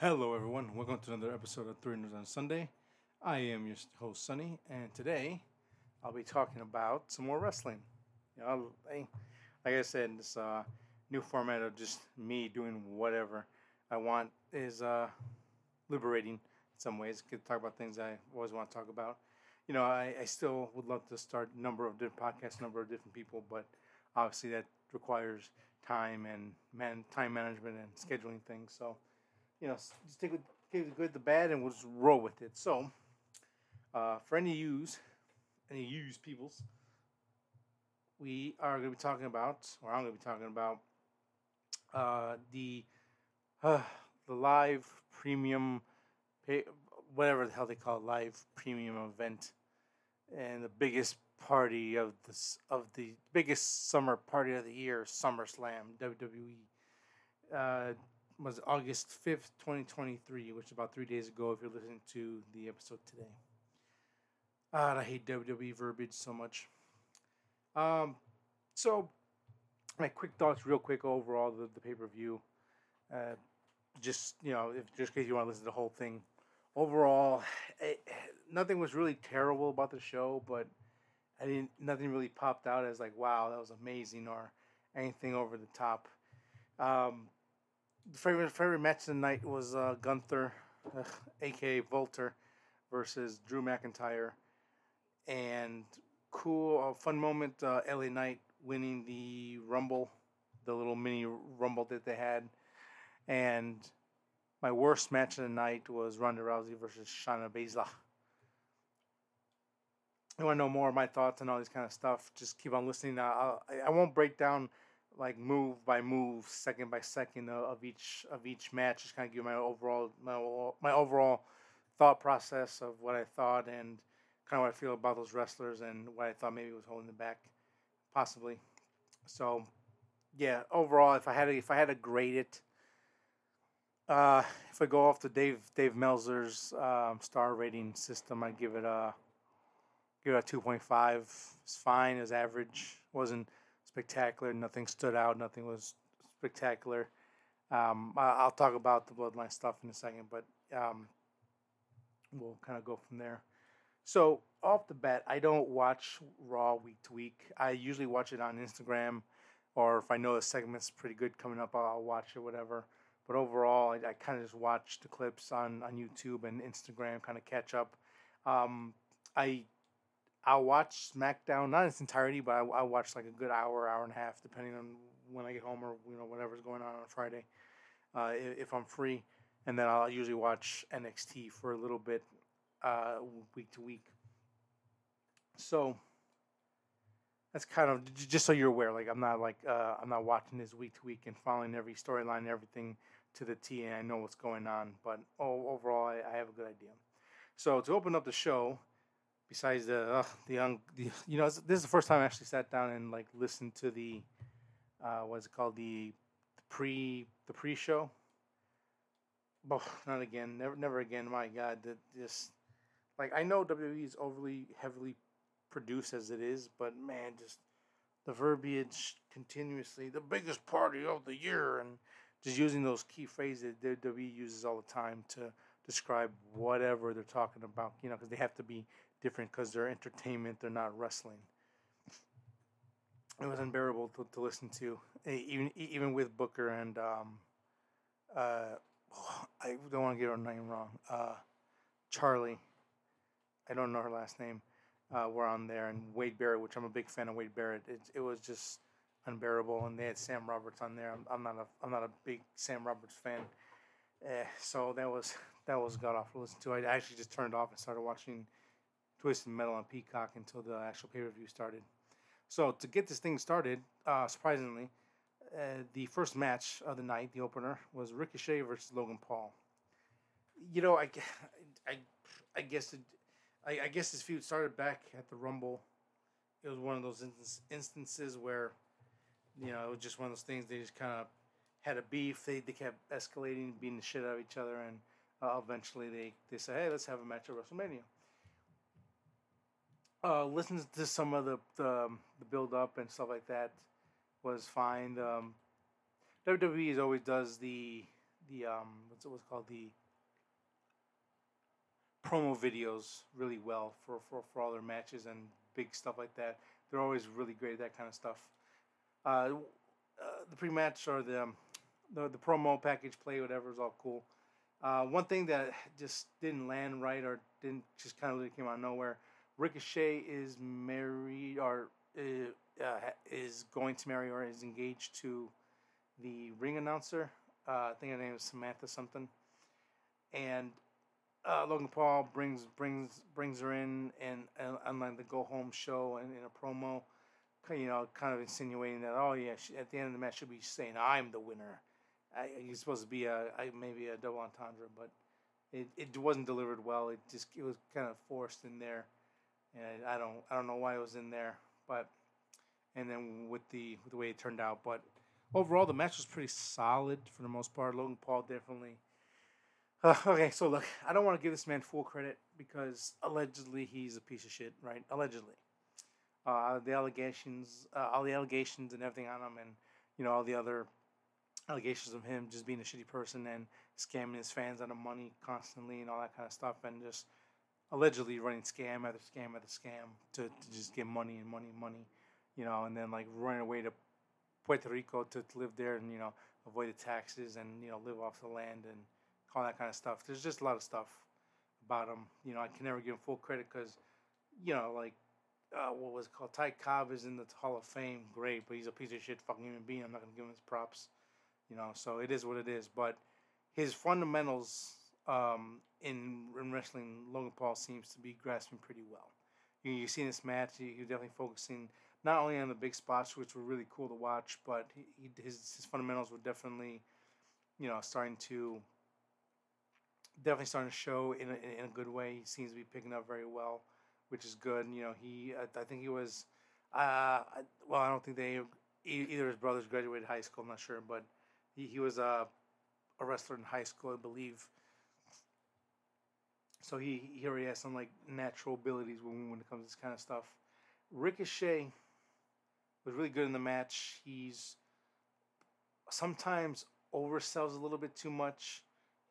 Hello, everyone. Welcome to another episode of Three News on Sunday. I am your host, Sonny, and today I'll be talking about some more wrestling. You know, like I said, this uh, new format of just me doing whatever I want is uh, liberating in some ways. To talk about things I always want to talk about. You know, I, I still would love to start a number of different podcasts, a number of different people, but obviously that requires time and man time management and scheduling things. So you know, just take, take the good, the bad, and we'll just roll with it. So, uh, for any use, any use peoples, we are going to be talking about, or I'm going to be talking about, uh, the uh, the live premium, pay, whatever the hell they call it, live premium event, and the biggest party of this of the biggest summer party of the year, SummerSlam, WWE. Was August 5th, 2023, which is about three days ago if you're listening to the episode today. God, I hate WWE verbiage so much. Um, so, my quick thoughts, real quick, overall, the, the pay per view. Uh, just, you know, if just in case you want to listen to the whole thing. Overall, it, nothing was really terrible about the show, but I didn't, nothing really popped out as like, wow, that was amazing or anything over the top. Um, favorite favorite match of the night was uh, Gunther, uh, aka Walter, versus Drew McIntyre, and cool uh, fun moment. Uh, LA Knight winning the Rumble, the little mini Rumble that they had, and my worst match of the night was Ronda Rousey versus Shayna Baszler. You want to know more of my thoughts and all this kind of stuff? Just keep on listening. I I won't break down like move by move, second by second of each of each match. Just kind of give my overall my, my overall thought process of what I thought and kind of what I feel about those wrestlers and what I thought maybe was holding them back, possibly. So, yeah, overall, if I had to, if I had to grade it, uh, if I go off the Dave Dave Meltzer's um, star rating system, I'd give it a give it a two point five. It's fine. It's average. wasn't spectacular. Nothing stood out. Nothing was spectacular. Um, I'll talk about the Bloodline stuff in a second, but um, we'll kind of go from there. So off the bat, I don't watch Raw week to week. I usually watch it on Instagram, or if I know the segment's pretty good coming up, I'll watch it, whatever. But overall, I, I kind of just watch the clips on, on YouTube and Instagram, kind of catch up. Um, I I'll watch SmackDown not in its entirety, but I, I'll watch like a good hour, hour and a half, depending on when I get home or you know whatever's going on on Friday, uh, if I'm free, and then I'll usually watch NXT for a little bit, uh, week to week. So that's kind of just so you're aware. Like I'm not like uh, I'm not watching this week to week and following every storyline and everything to the T, and I know what's going on. But oh, overall, I, I have a good idea. So to open up the show besides the uh, the young the, you know this is the first time I actually sat down and like listened to the uh, what's it called the, the pre the pre show. Oh, not again, never never again. My God, that just like I know WWE is overly heavily produced as it is, but man, just the verbiage continuously, the biggest party of the year, and just using those key phrases that WWE uses all the time to describe whatever they're talking about, you know, because they have to be different because they're entertainment, they're not wrestling. It was unbearable to, to listen to, even even with Booker and um, uh, I don't want to get her name wrong. Uh, Charlie, I don't know her last name. Uh, were on there, and Wade Barrett, which I'm a big fan of Wade Barrett. It, it was just unbearable, and they had Sam Roberts on there. I'm, I'm not a I'm not a big Sam Roberts fan, uh, so that was that was god awful to listen to. I actually just turned off and started watching Twisted Metal on Peacock until the actual pay per view started. So to get this thing started, uh, surprisingly, uh, the first match of the night, the opener, was Ricochet versus Logan Paul. You know, I, I, I guess it, I, I guess this feud started back at the Rumble. It was one of those instances where, you know, it was just one of those things. They just kind of had a beef. They, they kept escalating, beating the shit out of each other, and uh, eventually they they said, "Hey, let's have a match at WrestleMania." Uh, listening to some of the the, um, the build up and stuff like that was fine. Um, WWE always does the the um what's it was called the promo videos really well for, for, for all their matches and big stuff like that. They're always really great at that kind of stuff. Uh, uh, the pre-match or the, um, the the promo package play, whatever, is all cool. Uh, one thing that just didn't land right or didn't just kind of came out of nowhere. Ricochet is married or uh, uh, is going to marry or is engaged to the ring announcer. Uh, I think her name is Samantha something. And uh, Logan Paul brings brings brings her in and, on like the go home show and in a promo, you know, kind of insinuating that oh yeah, she, at the end of the match she'll be saying I'm the winner. I, he's supposed to be a maybe a double entendre, but it, it wasn't delivered well. It just it was kind of forced in there, and I don't I don't know why it was in there, but and then with the the way it turned out, but overall the match was pretty solid for the most part. Logan Paul definitely uh, okay, so look, I don't want to give this man full credit because allegedly he's a piece of shit, right? Allegedly, uh, the allegations, uh, all the allegations and everything on him, and you know all the other allegations of him just being a shitty person and scamming his fans out of money constantly and all that kind of stuff, and just allegedly running scam after scam after scam to, to just get money and money and money, you know, and then like running away to Puerto Rico to, to live there and you know avoid the taxes and you know live off the land and all that kind of stuff. There's just a lot of stuff about him. You know, I can never give him full credit because, you know, like uh, what was called Ty Cobb is in the Hall of Fame, great, but he's a piece of shit fucking human being. I'm not gonna give him his props. You know, so it is what it is. But his fundamentals um, in, in wrestling, Logan Paul seems to be grasping pretty well. You, you see in this match, he, definitely focusing not only on the big spots, which were really cool to watch, but he, he, his his fundamentals were definitely, you know, starting to definitely starting to show in a, in a good way. He seems to be picking up very well, which is good. You know, he I, I think he was, uh, well, I don't think they either his brothers graduated high school. I'm not sure, but he, he was a a wrestler in high school, I believe. So he here he has some like natural abilities when when it comes to this kind of stuff. Ricochet was really good in the match. He's sometimes oversells a little bit too much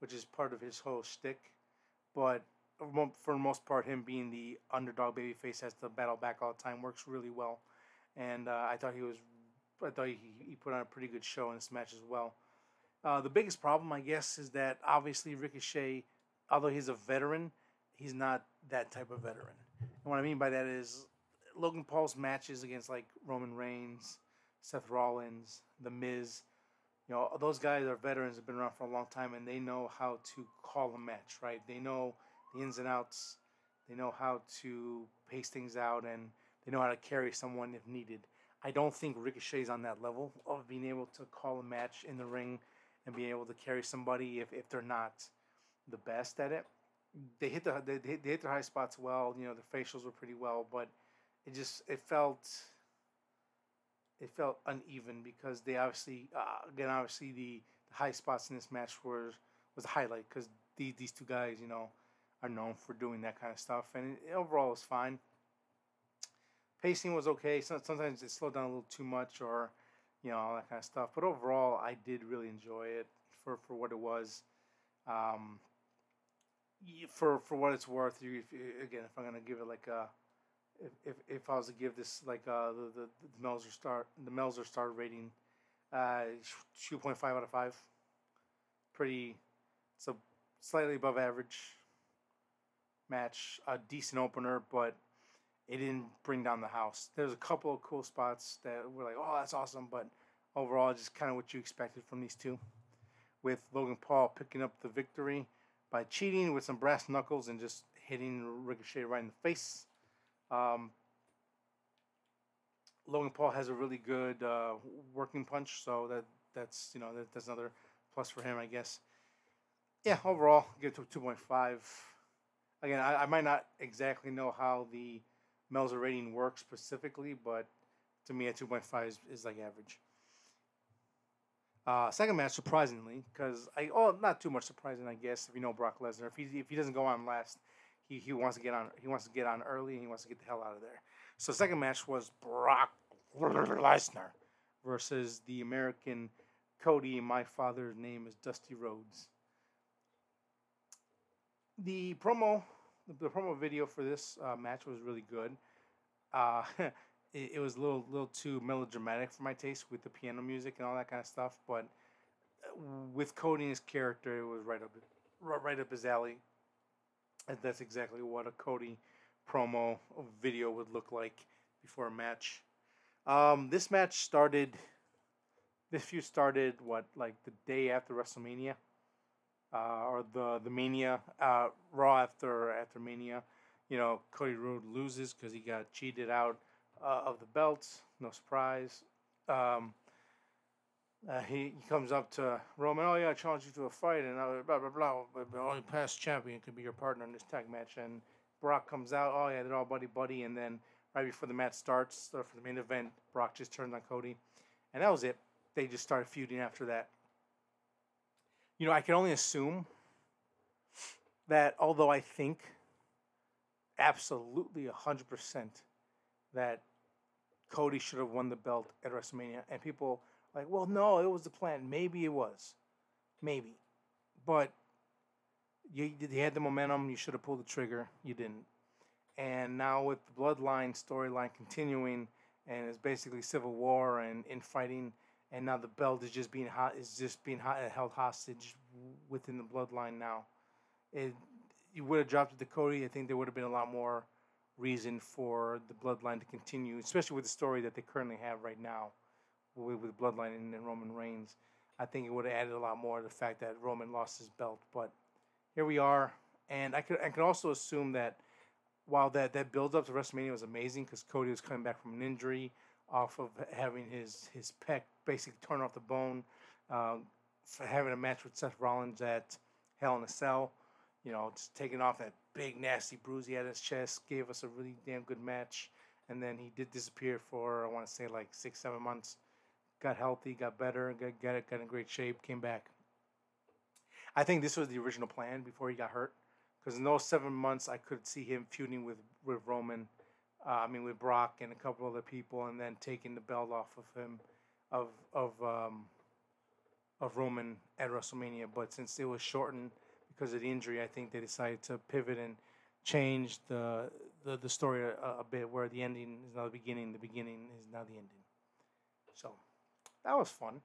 which is part of his whole shtick. But for the most part, him being the underdog babyface has to battle back all the time works really well. And uh, I thought he was, I thought he, he put on a pretty good show in this match as well. Uh, the biggest problem, I guess, is that obviously Ricochet, although he's a veteran, he's not that type of veteran. And what I mean by that is Logan Paul's matches against like Roman Reigns, Seth Rollins, The Miz, you know, those guys are veterans, have been around for a long time, and they know how to call a match, right? They know the ins and outs. They know how to pace things out, and they know how to carry someone if needed. I don't think Ricochet's on that level of being able to call a match in the ring and being able to carry somebody if, if they're not the best at it. They hit the they, they hit their high spots well. You know, their facials were pretty well, but it just it felt it felt uneven because they obviously uh, again obviously the, the, high spots in this match were was a highlight because these these two guys you know are known for doing that kind of stuff and it, overall was fine. Pacing was okay. So, sometimes it slowed down a little too much or you know all that kind of stuff. But overall, I did really enjoy it for for what it was. Um, for for what it's worth, you, if, again, if I'm gonna give it like a if, if, if I was to give this like uh, the, the the Meltzer star the Meltzer star rating, uh, two point five out of five. Pretty, it's a slightly above average match. A decent opener, but it didn't bring down the house. There's a couple of cool spots that were like, oh, that's awesome, but overall, just kind of what you expected from these two. With Logan Paul picking up the victory by cheating with some brass knuckles and just hitting Ricochet right in the face. Um, Logan Paul has a really good uh, working punch, so that that's you know that, that's another plus for him, I guess. Yeah, overall, give it to two point five. Again, I, I might not exactly know how the Meltzer rating works specifically, but to me, a two point five is, is like average. Uh, second match, surprisingly, because I oh not too much surprising, I guess, if you know Brock Lesnar. If he if he doesn't go on last, he, he wants to get on he wants to get on early and he wants to get the hell out of there. So second match was Brock Lesnar versus the American Cody, my father's name is Dusty Rhodes. The promo, the promo video for this uh, match was really good. Uh, it, it, was a little, little too melodramatic for my taste with the piano music and all that kind of stuff. But uh, with Cody and character, it was right up, right up his alley. And that's exactly what a Cody promo video would look like before a match. Um, this match started. This feud started what like the day after WrestleMania, uh, or the the Mania uh, Raw after after Mania. You know, Cody Rhodes loses because he got cheated out uh, of the belts. No surprise. Um, uh, he, he comes up to Roman. Oh yeah, I challenge you to a fight, and blah blah blah. But only past champion could be your partner in this tag match. And Brock comes out. Oh yeah, they're all buddy buddy. And then right before the match starts, for the main event, Brock just turns on Cody, and that was it. They just started feuding after that. You know, I can only assume that although I think absolutely hundred percent that Cody should have won the belt at WrestleMania, and people like, well, no, it was the plan. Maybe it was, maybe, but you you had the momentum. You should have pulled the trigger. You didn't. And now with the bloodline storyline continuing, and it's basically civil war and infighting, and now the belt is just being hot is just being hot, held hostage within the bloodline now. It you would have dropped it to Cody. I think there would have been a lot more reason for the bloodline to continue, especially with the story that they currently have right now with, with bloodline and, and Roman Reigns. I think it would have added a lot more to the fact that Roman lost his belt, but here we are, and I could I can also assume that while that that build up to WrestleMania was amazing because Cody was coming back from an injury off of having his his pec basically torn off the bone, um, for having a match with Seth Rollins at Hell in a Cell, you know, just taking off that big nasty bruise he had on his chest, gave us a really damn good match, and then he did disappear for I want to say like six seven months, got healthy, got better, got got got in great shape, came back. I think this was the original plan before he got hurt because in those seven months I could see him feuding with with Roman, uh, I mean with Brock and a couple other people, and then taking the belt off of him, of of um, of Roman at WrestleMania. But since it was shortened because of the injury, I think they decided to pivot and change the the, the story a, a bit, where the ending is now the beginning, the beginning is now the ending. So that was fun.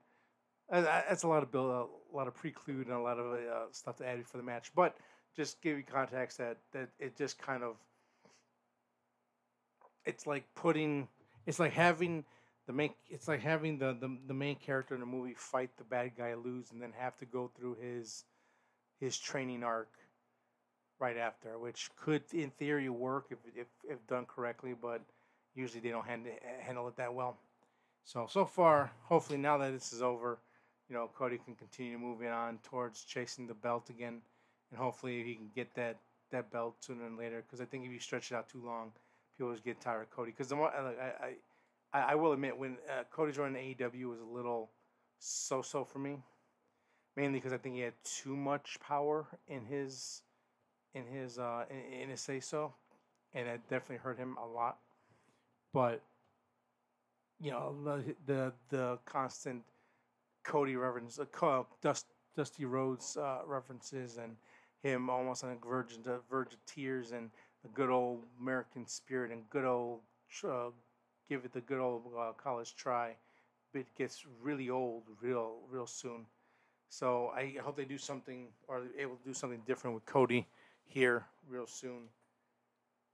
That's a lot of build, a lot of preclude, and a lot of uh, stuff to add for the match. But just give you context that that it just kind of it's like putting it's like having the main it's like having the, the the main character in the movie fight the bad guy lose and then have to go through his his training arc right after which could in theory work if if, if done correctly but usually they don't handle, handle it that well so so far hopefully now that this is over you know cody can continue moving on towards chasing the belt again and hopefully he can get that that belt sooner than later. Because I think if you stretch it out too long, people just get tired of Cody. Because the more I, I, I will admit when uh, Cody joined AEW was a little so-so for me, mainly because I think he had too much power in his in his uh, in, in his say so, and it definitely hurt him a lot. But you know the the, constant Cody reference, uh, Dust, Dusty Rhodes uh, references, and him almost on the verge of, verge of tears and the good old American spirit and good old uh, give it the good old uh, college try. It gets really old real real soon. So I hope they do something or able to do something different with Cody here real soon,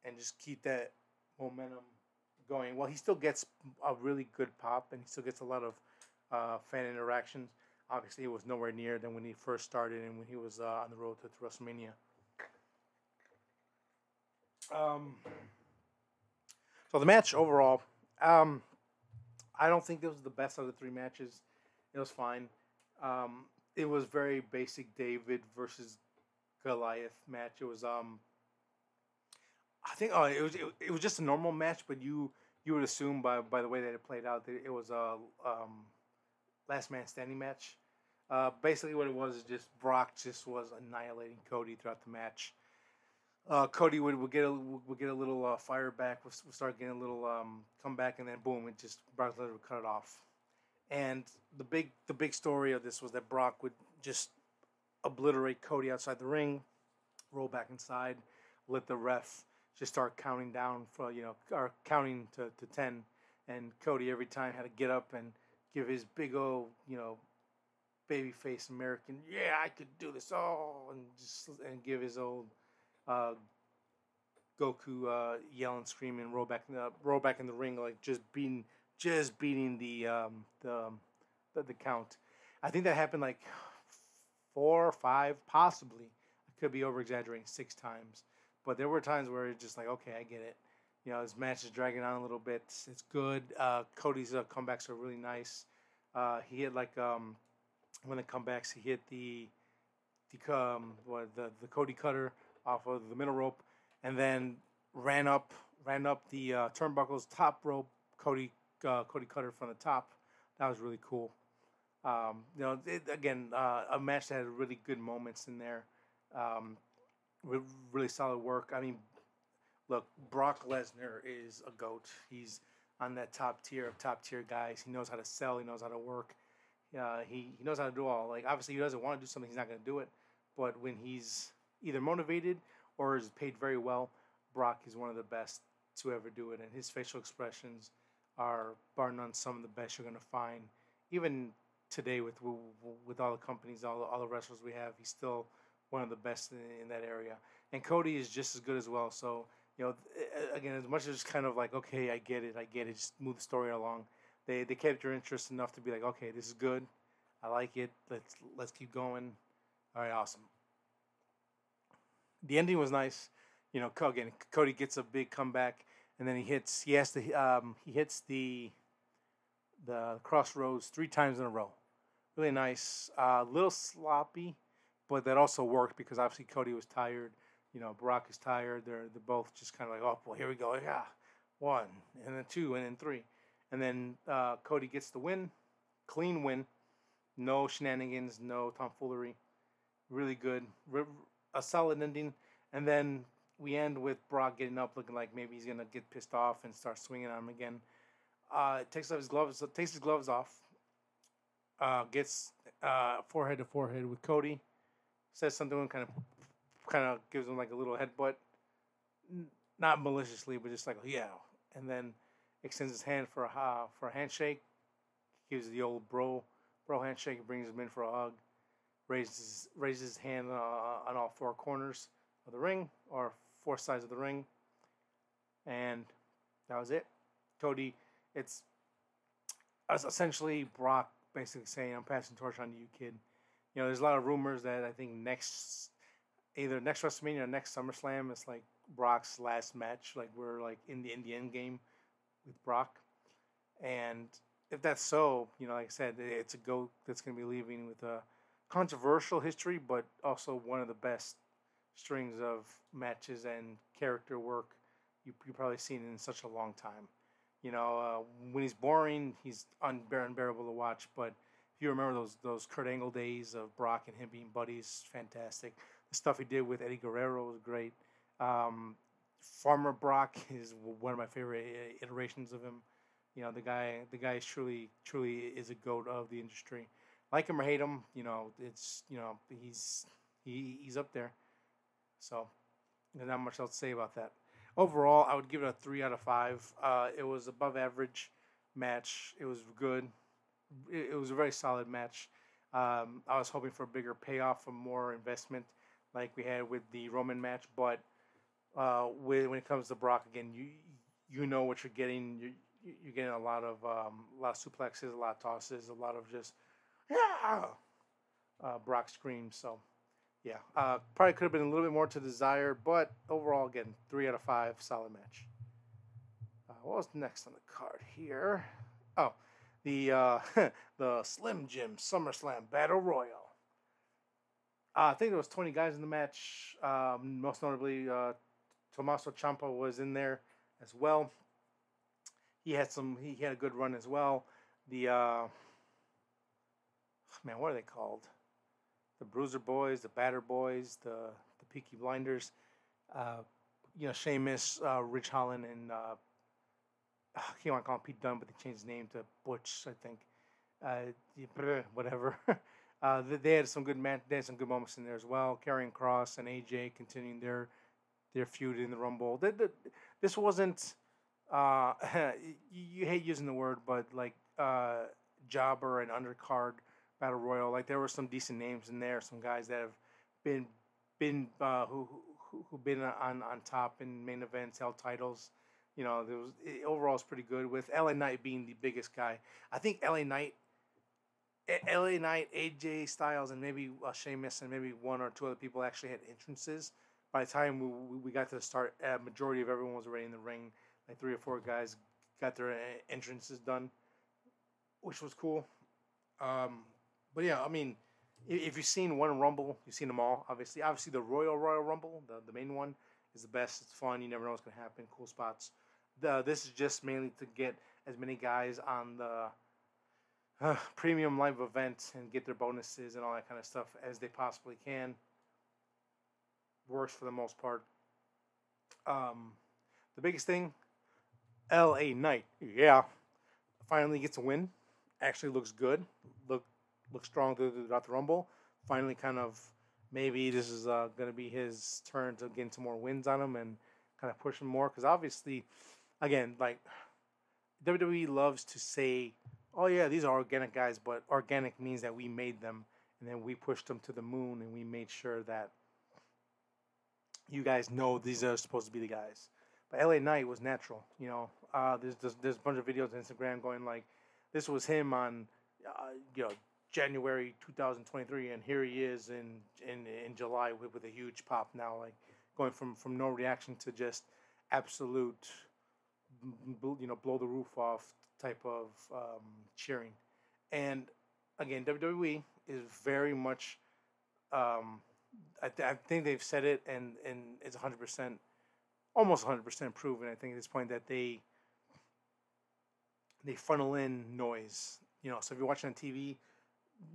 and just keep that momentum going. Well, he still gets a really good pop, and he still gets a lot of uh, fan interactions obviously it was nowhere near than when he first started and when he was uh, on the road to, to WrestleMania. Um, so the match overall, um, I don't think this was the best of the three matches. It was fine. Um, it was very basic David versus Goliath match. It was um, I think oh, it was it, it was just a normal match, but you you would assume by by the way that it played out that it was a um, last man standing match. Uh, basically, what it was is just Brock just was annihilating Cody throughout the match. Uh, Cody would, would get a would get a little uh, fire back, would start getting a little um, comeback, and then boom, it just Brock Lesnar would cut it off. And the big the big story of this was that Brock would just obliterate Cody outside the ring, roll back inside, let the ref just start counting down for you know or counting to, to ten, and Cody every time had to get up and give his big old you know baby face American yeah I could do this all and just and give his old uh, Goku uh, yelling screaming roll back in the roll back in the ring like just beating just beating the um, the, um, the the count. I think that happened like four or five possibly. I could be over exaggerating six times but there were times where it's just like, okay, I get it. You know, his match is dragging on a little bit. It's, it's good. Uh, Cody's uh, comebacks are really nice. Uh, he hit like um, when the comebacks, he hit the the um, what the the Cody cutter off of the middle rope, and then ran up ran up the uh, turnbuckles top rope. Cody uh, Cody cutter from the top. That was really cool. Um, you know, it, again, uh, a match that had really good moments in there. Um, really solid work. I mean, look, Brock Lesnar is a goat. He's on that top tier of top tier guys. He knows how to sell. He knows how to work. Uh, he he knows how to do all. Like obviously, he doesn't want to do something. He's not going to do it. But when he's either motivated or is paid very well, Brock is one of the best to ever do it. And his facial expressions are bar none some of the best you're going to find. Even today, with with all the companies, all the, all the wrestlers we have, he's still one of the best in, in that area. And Cody is just as good as well. So you know, again, as much as it's kind of like, okay, I get it, I get it, just move the story along. They they kept your interest enough to be like, okay, this is good, I like it. Let's let's keep going. All right, awesome. The ending was nice. You know, again, Cody gets a big comeback, and then he hits. He has to. Um, he hits the the Cross Rhodes three times in a row. Really nice. A uh, little sloppy but that also worked because obviously Cody was tired. You know, Brock is tired. They're they're both just kind of like, oh, well, here we go. Yeah, one and then two and then three, and then uh, Cody gets the win, clean win, no shenanigans, no tomfoolery. Really good, a solid ending, and then we end with Brock getting up, looking like maybe he's gonna get pissed off and start swinging on him again. Uh, takes off his gloves, takes his gloves off. Uh, gets uh, forehead to forehead with Cody says something kind of kind of gives him like a little headbutt, not maliciously, but just like yeah, and then extends his hand for a for a handshake. Gives the old bro bro handshake, brings him in for a hug, raises raises his hand on all four corners of the ring or four sides of the ring, and that was it. Cody, it's essentially Brock basically saying, "I'm passing torch on to you, kid." you know, there's a lot of rumors that I think next, either next WrestleMania or next SummerSlam, it's like Brock's last match. Like we're like in the in the end game with Brock, and if that's so, you know, like I said, it's a goat that's going to be leaving with a controversial history, but also one of the best strings of matches and character work you you probably seen in such a long time. You know, uh, when he's boring, he's unbearable to watch, but if you remember those those Kurt Angle days of Brock and him being buddies, fantastic. The stuff he did with Eddie Guerrero was great. Um, Farmer Brock is one of my favorite iterations of him. You know, the guy the guy is truly truly is a goat of the industry. Like him or hate him, you know, it's you know he's he, he's up there. So, there's not much else to say about that. Overall, I would give it a three out of five. Uh, it was above average match. It was good it, it was a very solid match. Um, I was hoping for a bigger payoff, for more investment, like we had with the Roman match. But uh, with, when it comes to Brock, again, you you know what you're getting. You you're getting a lot of um, a lot of suplexes, a lot of tosses, a lot of just yeah, uh, Brock screams. So yeah, uh, probably could have been a little bit more to desire, but overall, again, three out of five, solid match. Uh, what was next on the card here? Oh, the uh, the Slim Jim SummerSlam Battle Royal. Uh, I think there was 20 guys in the match. Um, most notably, uh, Tommaso Ciampa was in there as well. He had some. He had a good run as well. The uh, man, what are they called? The Bruiser Boys, the Batter Boys, the the Peaky Blinders. Uh, you know, Sheamus, uh, Ridge Holland, and uh, can't want to call him Pete Dunne, but they changed his name to Butch, I think. uh, whatever. uh, they had some good match. They had some good moments in there as well. Karrion Kross and AJ continuing their their feud in the Rumble. this wasn't. Uh, you, you, hate using the word, but like uh, jobber and undercard battle royal. Like there were some decent names in there. Some guys that have been been uh, who who who been on on top in main events, held titles. You know, there was it, overall it's pretty good. With LA Knight being the biggest guy, I think LA Knight, LA Knight, AJ Styles, and maybe uh, Sheamus and maybe one or two other people actually had entrances. By the time we, we got to the start, a majority of everyone was already in the ring. Like three or four guys got their uh, entrances done, which was cool. Um, but yeah, I mean, if you've seen one Rumble, you've seen them all. Obviously, obviously the Royal Royal Rumble, the, the main one, is the best. It's fun. You never know what's gonna happen. Cool spots. The, this is just mainly to get as many guys on the uh, premium live event and get their bonuses and all that kind of stuff as they possibly can. Works for the most part. Um, the biggest thing, L.A. Knight, yeah, finally gets a win. Actually looks good. Look look strong throughout the Rumble. Finally, kind of maybe this is uh, going to be his turn to get some more wins on him and kind of push him more. Because obviously, again, like WWE loves to say, "Oh yeah, these are organic guys," but organic means that we made them and then we pushed them to the moon and we made sure that you guys know these are supposed to be the guys. But LA Knight was natural, you know. Uh, there's, there's there's a bunch of videos on Instagram going like, this was him on, uh, you know, January 2023, and here he is in in in July with, with a huge pop now, like going from from no reaction to just absolute, you know, blow the roof off type of um, cheering. And again, WWE is very much. Um, I, th- I think they've said it, and and it's 100 percent, almost 100 percent proven. I think at this point that they they funnel in noise. You know, so if you're watching on TV,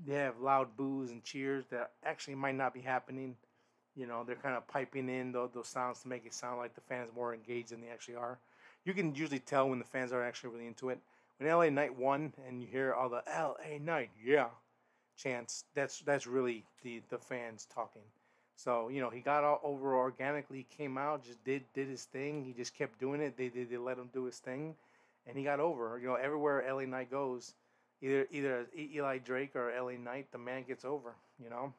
they have loud boos and cheers that actually might not be happening. You know, they're kind of piping in those, those sounds to make it sound like the fans more engaged than they actually are. You can usually tell when the fans are actually really into it. When LA Knight won and you hear all the LA Knight, yeah, chants, that's that's really the the fans talking. So you know he got all over organically, came out, just did did his thing. He just kept doing it. They they, they let him do his thing, and he got over. You know everywhere LA Knight goes, either either Eli Drake or LA Knight, the man gets over. You know,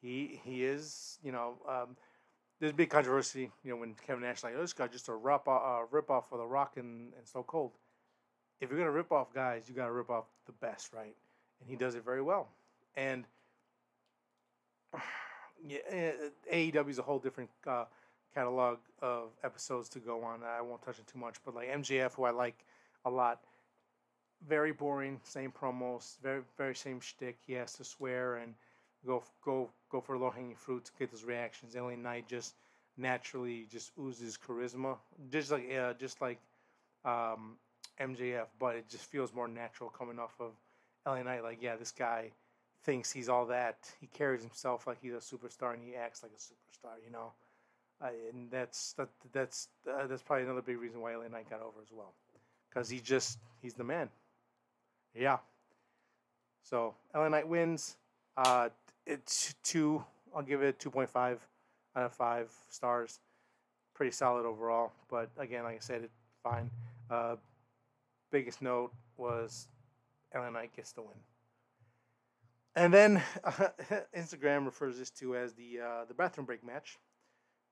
he he is. You know, um, there's big controversy. You know, when Kevin Nash like, oh, this guy just a rip uh, rip off of The Rock and, and Stone Cold. If you're gonna rip off guys, you gotta rip off the best, right? And he does it very well. And yeah, AEW is a whole different uh, catalog of episodes to go on. I won't touch it too much, but like MJF, who I like a lot, very boring, same promos, very very same shtick. He has to swear and go go go for low hanging fruit to get those reactions. LA Knight just naturally just oozes charisma, just like uh, just like um, MJF, but it just feels more natural coming off of LA Knight. Like yeah, this guy thinks he's all that. He carries himself like he's a superstar and he acts like a superstar. You know. Uh, and that's that, that's uh, that's probably another big reason why LA Knight got over as well, because he just he's the man. Yeah. So LA Knight wins. Uh, it's two. I'll give it two point five out of five stars. Pretty solid overall. But again, like I said, it's fine. Uh, biggest note was LA Knight gets the win. And then uh, Instagram refers this to as the uh, the bathroom break match.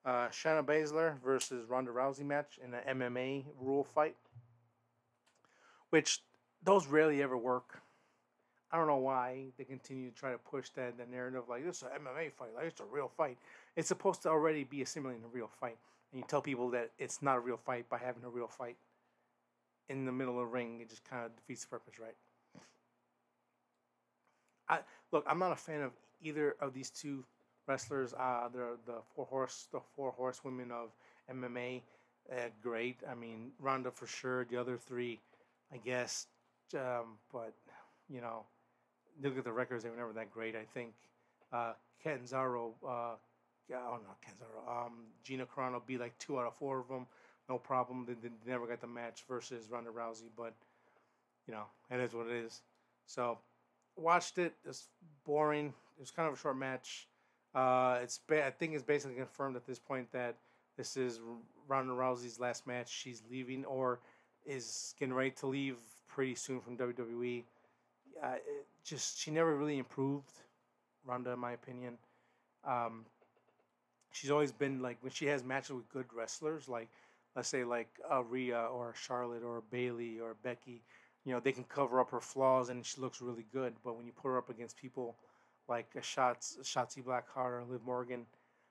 Uh, Shayna Baszler versus Ronda Rousey match in an MMA rule fight, which those rarely ever work. I don't know why they continue to try to push that, the narrative like this is an MMA fight, like it's a real fight. It's supposed to already be assimilating a real fight, and you tell people that it's not a real fight by having a real fight in the middle of the ring. It just kind of defeats the purpose, right? I look. I'm not a fan of either of these two wrestlers. Uh, they're the four horse, the four horsewomen of MMA. Uh, great. I mean, Ronda for sure. The other three, I guess, um, but you know, look at the records; they were never that great. I think uh, Catanzaro, uh, oh no, Catanzaro, um, Gina Carano be like two out of four of them, no problem. They, they never got the match versus Ronda Rousey, but you know, it is what it is. So watched it. It's boring. It was kind of a short match. Uh, it's ba- I think it's basically confirmed at this point that this is Ronda Rousey's last match. She's leaving or is getting ready to leave pretty soon from WWE. Uh, just she never really improved, Ronda, in my opinion. Um, she's always been like when she has matches with good wrestlers, like let's say like a Rhea or Charlotte or Bayley or Becky, you know, they can cover up her flaws and she looks really good. But when you put her up against people like a Shots, Shotzi Blackheart or Liv Morgan,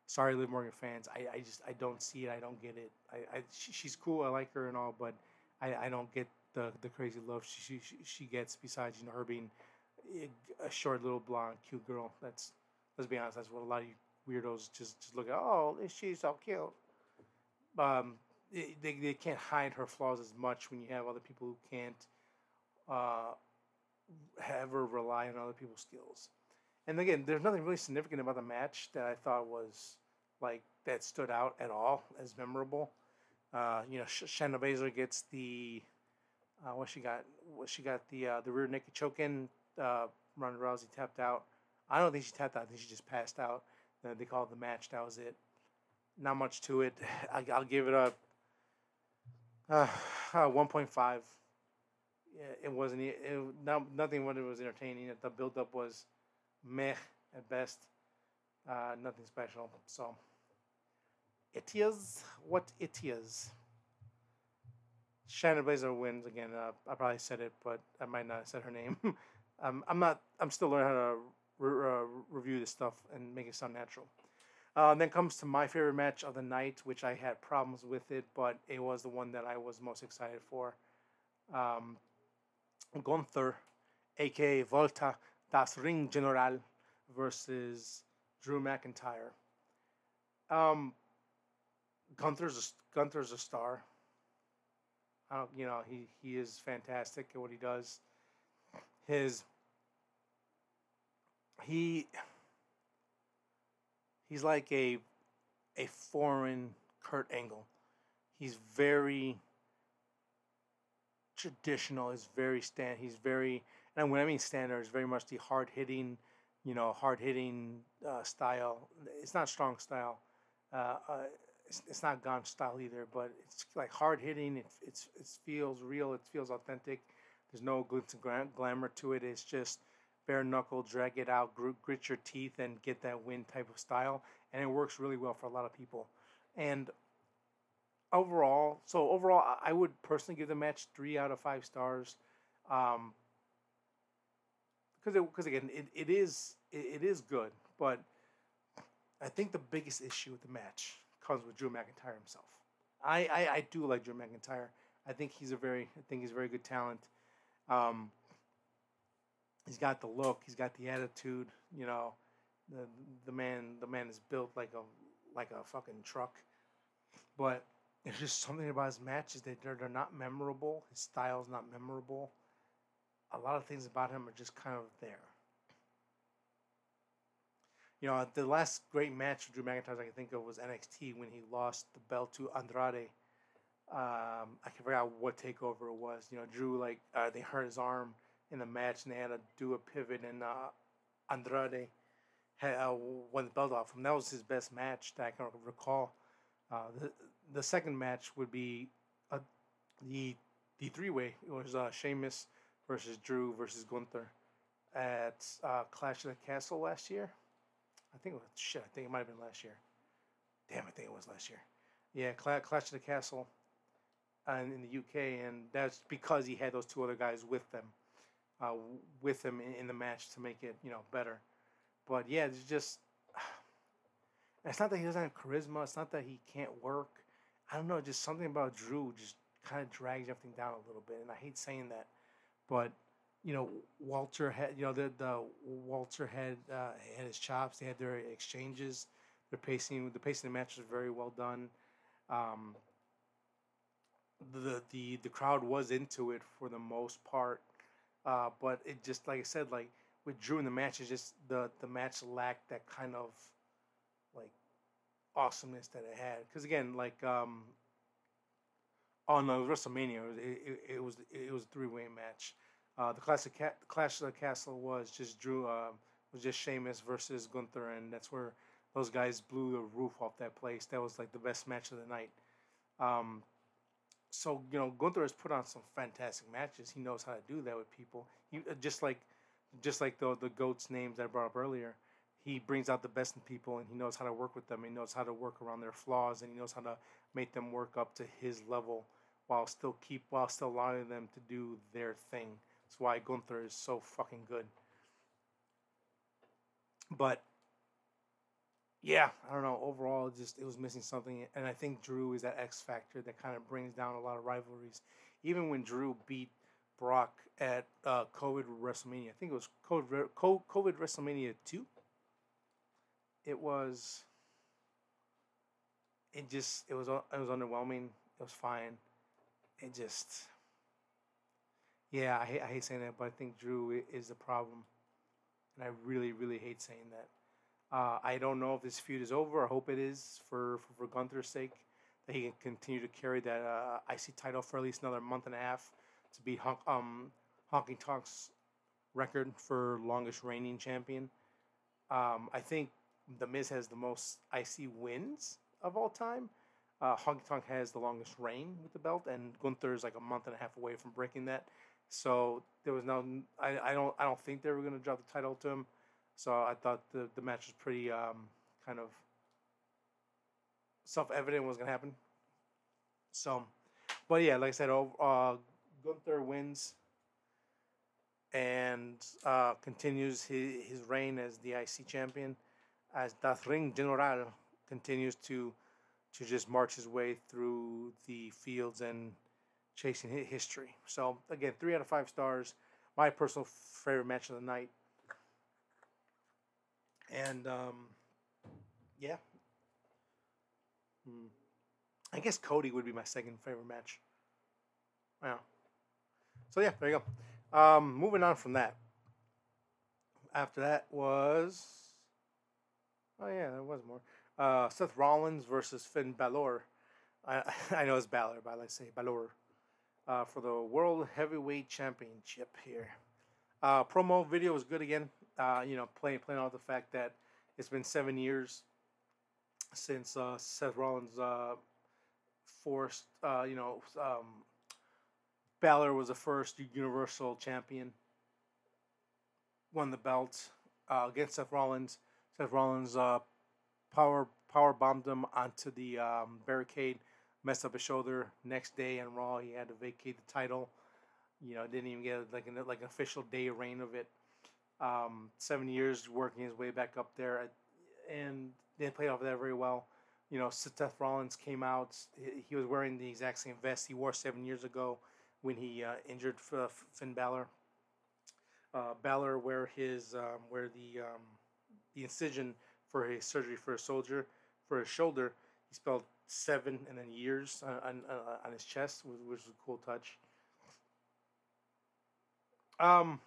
sorry, Liv Morgan fans, I, I just I don't see it. I don't get it. I, I she, she's cool. I like her and all, but I, I don't get the the crazy love she, she she gets. Besides, you know, her being a short little blonde cute girl. That's let's be honest. That's what a lot of you weirdos just just look at. Oh, she's so cute. Um, they, they can't hide her flaws as much when you have other people who can't uh, ever rely on other people's skills. And again, there's nothing really significant about the match that I thought was like that stood out at all as memorable. Uh, you know, Shayna Baszler gets the uh, what she got. What she got the uh, the rear naked choke in. Uh, Ronda Rousey tapped out. I don't think she tapped out. I think she just passed out. they called the match. That was it. Not much to it. I, will give it a uh, uh, 1.5. Yeah, it wasn't. It, not, nothing when it was entertaining. The build up was meh at best. Uh, nothing special. So it is what it is. Shayna Baszler wins again. Uh, I probably said it, but I might not have said her name. um, I'm not. I'm still learning how to re- uh, review this stuff and make it sound natural. Uh, then comes to my favorite match of the night, which I had problems with it, but it was the one that I was most excited for. Um, Gunther, aka Walter das Ring General, versus Drew McIntyre. Um, Gunther's a, Gunther's a star. I don't, you know, he he is fantastic at what he does. His he he's like a a foreign Kurt Angle. He's very traditional. He's very stand. He's very and when I mean standard, it's very much the hard hitting, you know, hard hitting uh, style. It's not strong style. Uh, uh, it's, it's not Gaunt style either, but it's like hard hitting. It it's it feels real. It feels authentic. There's no glitz and glamour to it. It's just bare knuckle, drag it out, grit your teeth, and get that win type of style. And it works really well for a lot of people. And overall, so overall, I would personally give the match three out of five stars. Um, because because again, it, it is it, it is good, but I think the biggest issue with the match comes with Drew McIntyre himself. I, I, I do like Drew McIntyre. I think he's a very I think he's a very good talent. Um, he's got the look, he's got the attitude. You know, the the man the man is built like a like a fucking truck. But there's just something about his matches that they're, they're not memorable. His style's not memorable. A lot of things about him are just kind of there. You know, the last great match Drew McIntyre I can think of was NXT when he lost the belt to Andrade. Um, I out what takeover it was. You know, Drew like uh, they hurt his arm in the match, and they had to do a pivot, and uh, Andrade had, uh, won the belt off him. That was his best match that I can recall. Uh, the the second match would be a, uh, the the three way. It was uh, Sheamus versus Drew versus Gunther at uh, Clash of the Castle last year. I think it was shit. I think it might have been last year. Damn, I think it was last year. Yeah, Clash of the Castle, and in the UK, and that's because he had those two other guys with them uh, with him in, in, the match to make it you know better. But yeah, it's just it's not that he doesn't have charisma. It's not that he can't work. I don't know. Just something about Drew just kind of drags everything down a little bit, and I hate saying that, but you know, Walter had you know the the Walter had uh, had his chops. They had their exchanges. Their pacing, the pacing of the match was very well done. Um, the the the crowd was into it for the most part. Uh, but it just like I said, like with Drew in the match, it's just the the match lacked that kind of like awesomeness that it had. Because again, like um, on uh, WrestleMania, it, it, it was it was a three way match. Uh, the classic ca- Clash of the Castle was just Drew uh, was just Sheamus versus Gunther, and that's where those guys blew the roof off that place. That was like the best match of the night. Um, so you know Gunther has put on some fantastic matches. He knows how to do that with people. He uh, just like just like the the goats names I brought up earlier. He brings out the best in people, and he knows how to work with them. He knows how to work around their flaws, and he knows how to make them work up to his level while still keep while still allowing them to do their thing. That's why Gunther is so fucking good. But yeah, I don't know. Overall, just it was missing something, and I think Drew is that X factor that kind of brings down a lot of rivalries. Even when Drew beat Brock at uh, COVID WrestleMania, I think it was COVID, COVID WrestleMania two. It was. It just it was it was underwhelming. It was fine. It just. Yeah, I hate, I hate saying that, but I think Drew is the problem, and I really really hate saying that. Uh, I don't know if this feud is over. I hope it is for, for, for Gunther's sake, that he can continue to carry that uh, IC title for at least another month and a half to beat Hon- um, Honky Tonk's record for longest reigning champion. Um, I think The Miz has the most IC wins of all time. Uh, Honky Tonk has the longest reign with the belt, and Gunther is like a month and a half away from breaking that. So there was no, I, I don't, I don't think they were going to drop the title to him. So I thought the, the match was pretty um, kind of self evident was going to happen. So, but yeah, like I said, uh, Gunther wins and uh, continues his, his reign as the IC champion, as Das Ring General continues to to just march his way through the fields and chasing history. So again, three out of five stars. My personal favorite match of the night and um, yeah, hmm. I guess Cody would be my second favorite match. Yeah. So yeah, there you go. Um, moving on from that. After that was, oh yeah, there was more. Uh, Seth Rollins versus Finn Balor. I I know it's Balor, but I say Balor. Uh, for the World Heavyweight Championship here. Uh, promo video was good again uh, you know, playing playing off the fact that it's been seven years since uh, Seth Rollins uh, forced, uh, you know, um, Balor was the first Universal Champion, won the belt against Seth Rollins. Seth Rollins power power bombed him onto the um, barricade, messed up his shoulder. Next day on Raw, he had to vacate the title. You know, didn't even get like an like an official day reign of it um, seven years working his way back up there, and they played off that very well. You know, Seth Rollins came out. He was wearing the exact same vest he wore seven years ago when he uh, injured Finn Balor. Uh, Balor where his um, where the um, the incision for his surgery for a soldier for his shoulder. He spelled seven and then years on on, on his chest, which was a cool touch. Um,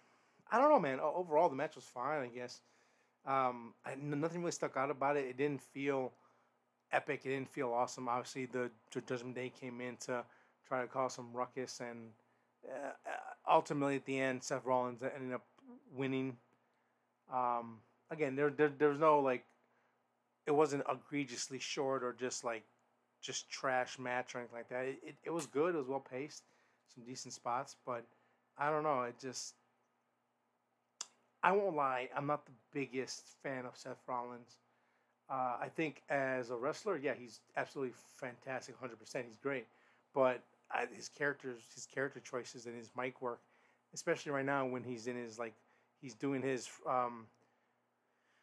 I don't know, man. Overall, the match was fine. I guess. Um, I, nothing really stuck out about it. It didn't feel epic. It didn't feel awesome. Obviously, the Judgment Day came in to try to cause some ruckus, and uh, ultimately, at the end, Seth Rollins ended up winning. Um, again, there, there there was no like, it wasn't egregiously short or just like, just trash match or anything like that. It, it, it was good. It was well paced, some decent spots, but I don't know. It just I won't lie, I'm not the biggest fan of Seth Rollins. Uh, I think as a wrestler, yeah, he's absolutely fantastic, 100%. He's great, but I, his characters, his character choices, and his mic work, especially right now when he's in his like, he's doing his um,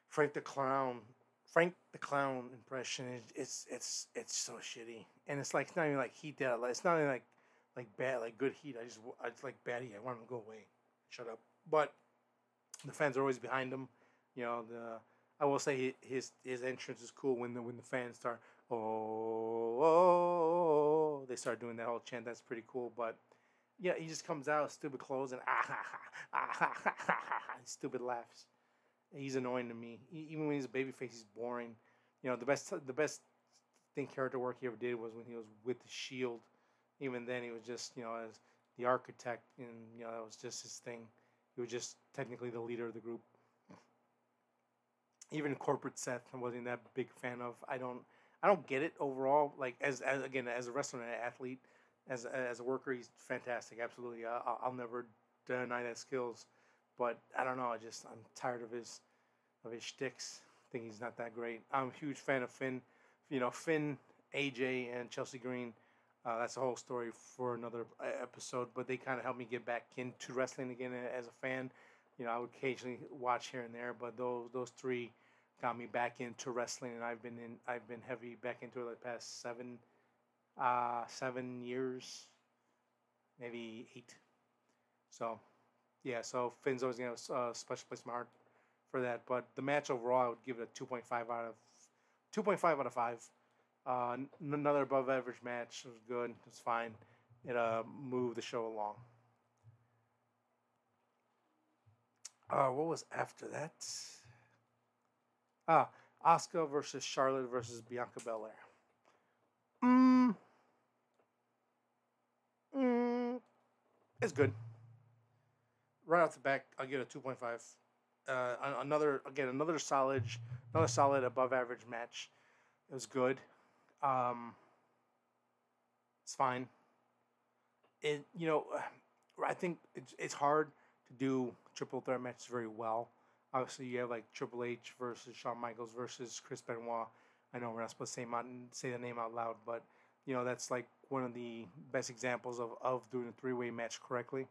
Frank the Clown, Frank the Clown impression. it's it's it's so shitty, and it's like it's not even like heat that. It's not even like like bad, like good heat. I just I like bad heat. I want him to go away. Shut up. But the fans are always behind him. You know, the I will say his his entrance is cool when the when the fans start oh, oh, oh they start doing that whole chant. That's pretty cool. But yeah, he just comes out stupid clothes and ah ha ha ah ha ha ha ha stupid laughs. He's annoying to me. Even when he's a babyface, he's boring. You know, the best the best thing character work he ever did was when he was with the Shield. Even then, he was just you know as the architect, and you know that was just his thing. He was just technically the leader of the group. Even corporate Seth, I wasn't that big fan of. I don't, I don't get it overall. Like as, as again as a wrestler and an athlete, as as a worker, he's fantastic. Absolutely, I'll, I'll never deny that skills. But I don't know. I just I'm tired of his of his shticks. I think he's not that great. I'm a huge fan of Finn. You know, Finn, AJ, and Chelsea Green. Uh, that's a whole story for another uh, episode. But they kind of helped me get back into wrestling again as a fan. You know, I would occasionally watch here and there, but those those three got me back into wrestling, and I've been in I've been heavy back into it the past seven uh, seven years, maybe eight. So, yeah. So Finn's always gonna have a special place in my heart for that. But the match overall, I would give it a two point five out of two point five out of five. Uh, n- another above average match. It was good. It was fine. It uh, moved the show along. Uh, what was after that? Ah, Asuka versus Charlotte versus Bianca Belair. Mm, mm, it's good. Right off the back, I'll get a two point five. Uh, another again, another solid, another solid above average match. It was good. Um, it's fine. It you know, I think it's it's hard to do triple threat matches very well. Obviously, you have like Triple H versus Shawn Michaels versus Chris Benoit. I know we're not supposed to say, say the name out loud, but you know that's like one of the best examples of, of doing a three way match correctly.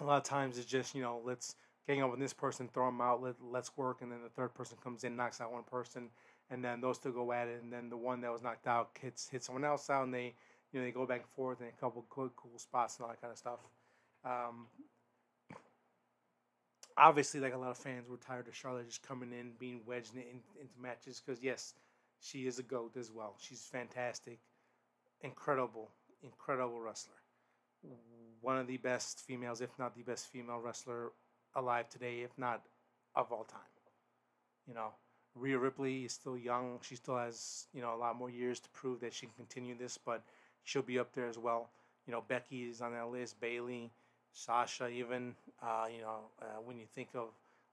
A lot of times it's just you know let's gang up with this person, throw them out, let let's work, and then the third person comes in, knocks out one person, and then those two go at it, and then the one that was knocked out hits hits someone else out, and they you know they go back and forth in a couple cool, cool spots and all that kind of stuff. Um, obviously, like a lot of fans, were tired of Charlotte just coming in, being wedged in, into matches. Because yes, she is a goat as well. She's fantastic, incredible, incredible wrestler. One of the best females, if not the best female wrestler alive today, if not of all time. You know, Rhea Ripley is still young. She still has you know a lot more years to prove that she can continue this, but she'll be up there as well. You know, Becky is on that list. Bayley, Sasha, even uh, you know uh, when you think of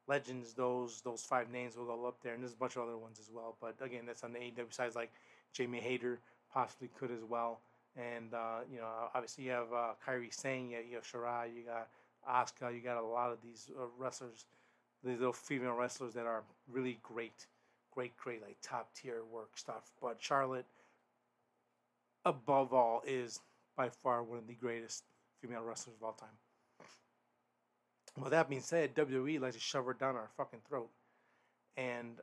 legends, those those five names will go up there, and there's a bunch of other ones as well. But again, that's on the AEW besides like Jamie Hayter possibly could as well, and uh, you know obviously you have uh, Kairi Sane, you, you have Shirai, you got Asuka, you got a lot of these uh, wrestlers, these little female wrestlers that are really great, great, great like top tier work stuff. But Charlotte, above all, is by far one of the greatest female wrestlers of all time. Well, that being said, WWE likes to shove her down our fucking throat, and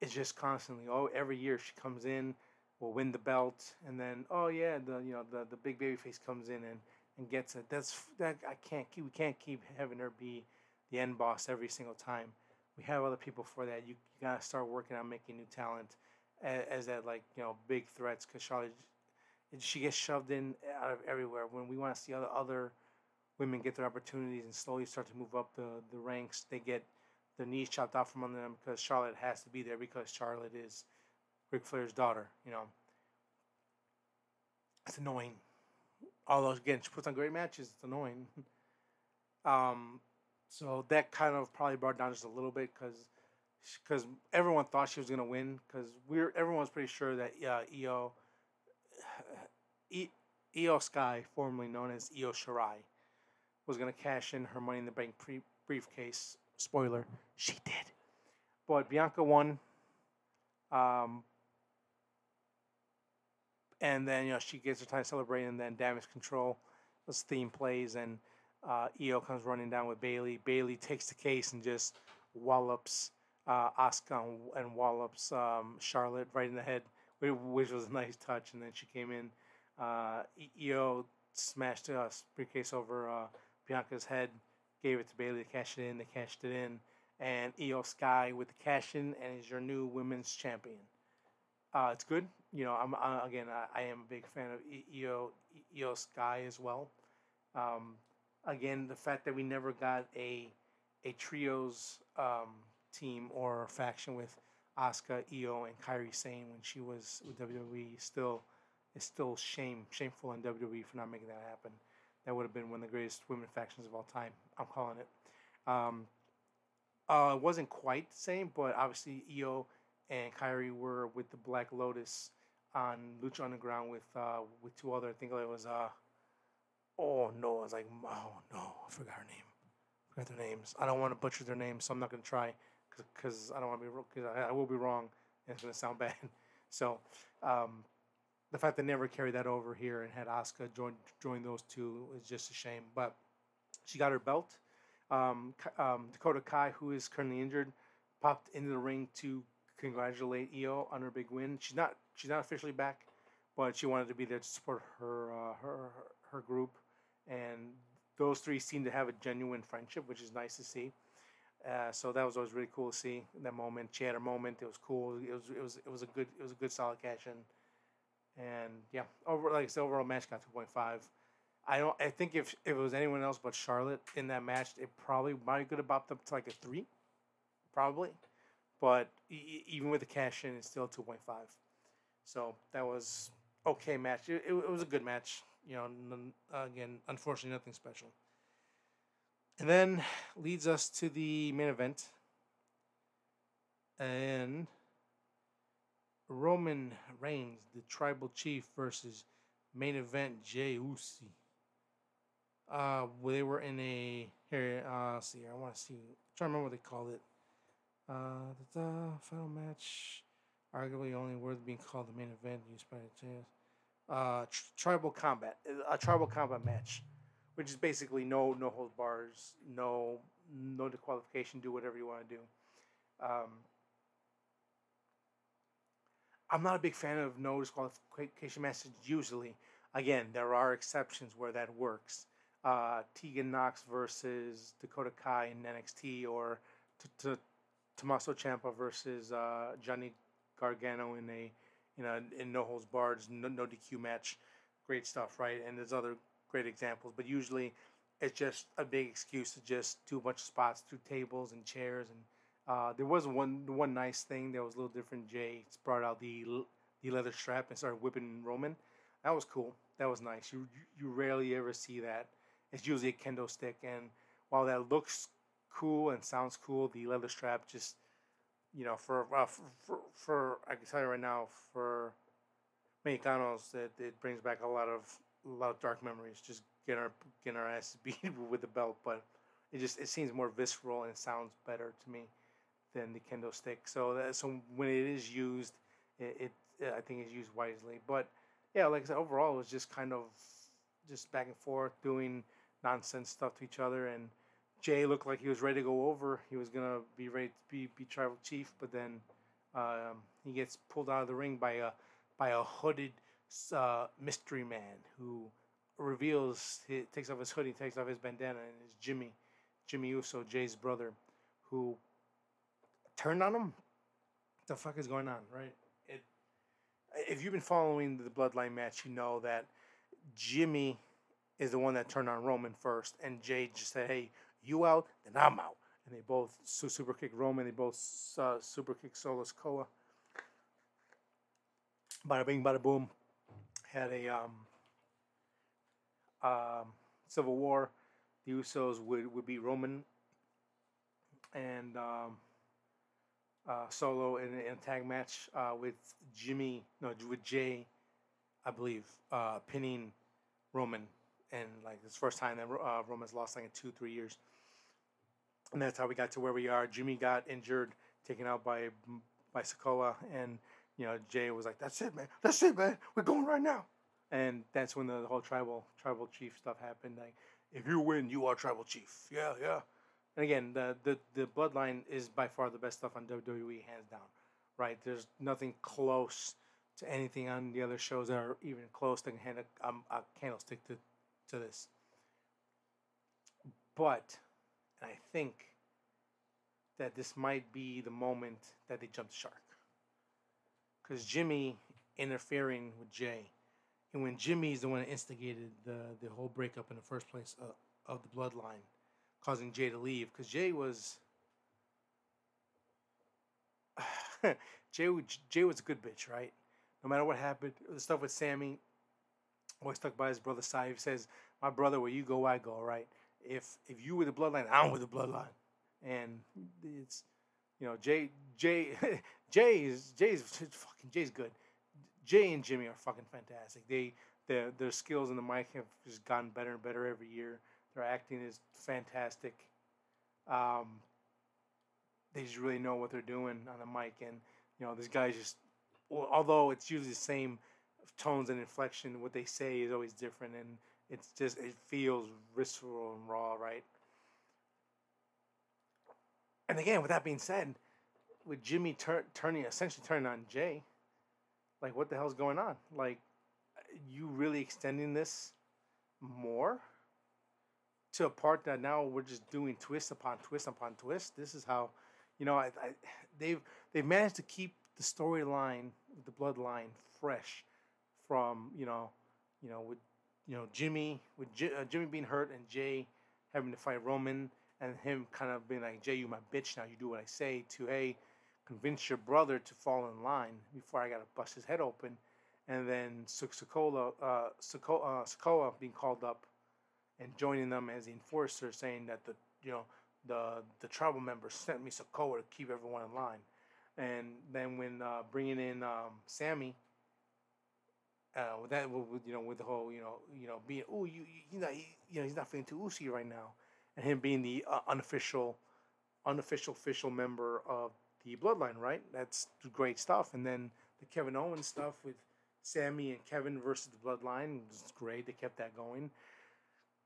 it's just constantly. Oh, every year she comes in, will win the belt, and then oh yeah, the you know the the big baby face comes in and and gets it. That's that I can't keep. We can't keep having her be the end boss every single time. We have other people for that. You, you gotta start working on making new talent as, as that like you know big threats because Charlotte she gets shoved in out of everywhere. When we want to see other other women get their opportunities and slowly start to move up the, the ranks. They get their knees chopped off from under them because Charlotte has to be there because Charlotte is Ric Flair's daughter. You know, it's annoying. Although again, she puts on great matches. It's annoying. um, so that kind of probably brought down just a little bit because because everyone thought she was gonna win because we're everyone's pretty sure that uh, Io Iyo Sky, formerly known as Io Shirai, was going to cash in her Money in the Bank pre- briefcase. Spoiler, she did. But Bianca won. Um, and then, you know, she gets her time celebrating, and then Damage Control, this theme plays, and uh, Io comes running down with Bayley. Bayley takes the case and just wallops uh, Asuka and, wallops um, Charlotte right in the head, which was a nice touch. And then she came in. Uh, Io smashed a briefcase over uh, Bianca's head, gave it to Bayley to cash it in. They cashed it in, and Iyo Sky with the cash in, and is your new women's champion. Uh, it's good. You know, I'm again, I, I, am a big fan of Io Iyo Sky as well. Um, again, the fact that we never got a a trios um, team or faction with Asuka, Io, and Kairi Sane when she was with WWE still is still shame shameful in WWE for not making that happen. That would have been one of the greatest women factions of all time. I'm calling it. Um, uh, it wasn't quite the same, but obviously Io and Kairi were with the Black Lotus on Lucha Underground with uh, with two other. I think it was uh, oh no, I was like oh no, I forgot her name. Forgot their names. I don't want to butcher their names, so I'm not gonna try because I don't want to be because I, I, will be wrong and it's gonna sound bad. So um, the fact that never carried that over here and had Asuka join join those two is just a shame. But she got her belt. Um, um, Dakota Kai, who is currently injured, popped into the ring to congratulate Io on her big win. She's not she's not officially back, but she wanted to be there to support her uh, her her group, and those three seem to have a genuine friendship, which is nice to see. Uh, so that was always really cool to see that moment. She had her moment. It was cool. It was it was it was a good it was a good solid cash in. And yeah, over like I said, overall match got two point five. I don't. I think if, if it was anyone else but Charlotte in that match, it probably might have bopped up to like a three, probably. But e- even with the cash in, it's still two point five. So that was okay match. It, it, it was a good match. You know, n- again, unfortunately, nothing special. And then leads us to the main event. And Roman Reigns, the tribal chief, versus main event Jey Uso. Uh, they were in a here. Uh, see, I want to see. Trying to remember what they called it. Uh, the, final match, arguably only worth being called the main event, by the chance. Uh, tr- tribal combat, a tribal combat match, which is basically no no hold bars, no no disqualification. Do whatever you want to do. Um, I'm not a big fan of no disqualification matches usually. Again, there are exceptions where that works. Uh, Tegan Nox versus Dakota Kai in NXT, or t- t- Tommaso Ciampa versus uh, Johnny Gargano in a you know in no holds barred, no, no DQ match. Great stuff, right? And there's other great examples, but usually it's just a big excuse to just do a bunch of spots through tables and chairs and uh, there was one one nice thing that was a little different. Jey brought out the the leather strap and started whipping Roman. That was cool. That was nice. You you rarely ever see that. It's usually a kendo stick, and while that looks cool and sounds cool, the leather strap just you know for uh, for, for, for I can tell you right now for Mexicanos that it brings back a lot of a lot of dark memories. Just getting our getting our asses beat with the belt, but it just it seems more visceral and sounds better to me than the kendo stick. So that, so when it is used, it, it I think is used wisely. But yeah, like I said, overall it was just kind of just back and forth doing nonsense stuff to each other and. Jey looked like he was ready to go over. He was gonna be ready to be, be tribal chief, but then um, he gets pulled out of the ring by a by a hooded uh, mystery man who reveals he takes off his hoodie, takes off his bandana, and it's Jimmy, Jimmy Uso, Jey's brother, who turned on him. What the fuck is going on, right? It. If you've been following the Bloodline match, you know that Jimmy is the one that turned on Roman first, and Jey just said, "Hey, you out, then I'm out." And they both super kick Roman. They both uh, super kick Solo Sikoa. Bada bing, bada boom. Had a um, um, civil war. The Usos would would be Roman and um, uh, Solo in, in, a tag match uh, with Jimmy, no, with Jey, I believe, uh, pinning Roman, and like it's first time that uh, Roman's lost like in two, three years, and that's how we got to where we are. Jimmy got injured, taken out by by Sikoa, and you know Jey was like, "That's it, man. That's it, man. We're going right now." And that's when the, the whole tribal tribal chief stuff happened. Like, if you win, you are tribal chief. Yeah, yeah. And again, the, the, the Bloodline is by far the best stuff on WWE, hands down. Right? There's nothing close to anything on the other shows that are even close to hand a, um, a candlestick to, to this. But, and I think that this might be the moment that they jump the shark. Because Jimmy interfering with Jey. and when Jimmy's the one that instigated the, the whole breakup in the first place of, uh, of the bloodline, causing Jey to leave because Jey was Jay, Jey was a good bitch, right? no matter what happened, the stuff with Sami, always stuck by his brother's side. He says, "My brother, where you go, I go." Right? If if you were the bloodline, I'm with the bloodline, and it's you know Jey Jey Jey is Jey's fucking Jey's good. Jey and Jimmy are fucking fantastic. They their their skills in the mic have just gotten better and better every year. Their acting is fantastic. Um, they just really know what they're doing on the mic, and you know, these guys just, although it's usually the same tones and inflection, what they say is always different, and it's just it feels visceral and raw, right? And again, with that being said, with Jimmy tur- turning essentially turning on Jey, like what the hell's going on? Like, you really extending this more to a part that now we're just doing twist upon twist upon twist. This is how, you know, I, I they've they've managed to keep the storyline, the bloodline, fresh from you know, you know with you know Jimmy with J- uh, Jimmy being hurt and Jey having to fight Roman and him kind of being like Jey, you my bitch now, you do what I say. To hey, convince your brother to fall in line before I gotta bust his head open, and then Sokola, uh, uh, Sokola being called up and joining them as the enforcer, saying that the you know the the tribal members sent me Sokola to keep everyone in line, and then when uh, bringing in um, Sami. Uh, with that, with, you know, with the whole, you know, you know, being, oh, you, you know, he, you know, he's not feeling too oozy right now, and him being the uh, unofficial, unofficial, official member of the Bloodline, right? That's great stuff. And then the Kevin Owens stuff with Sami and Kevin versus the Bloodline was great. They kept that going.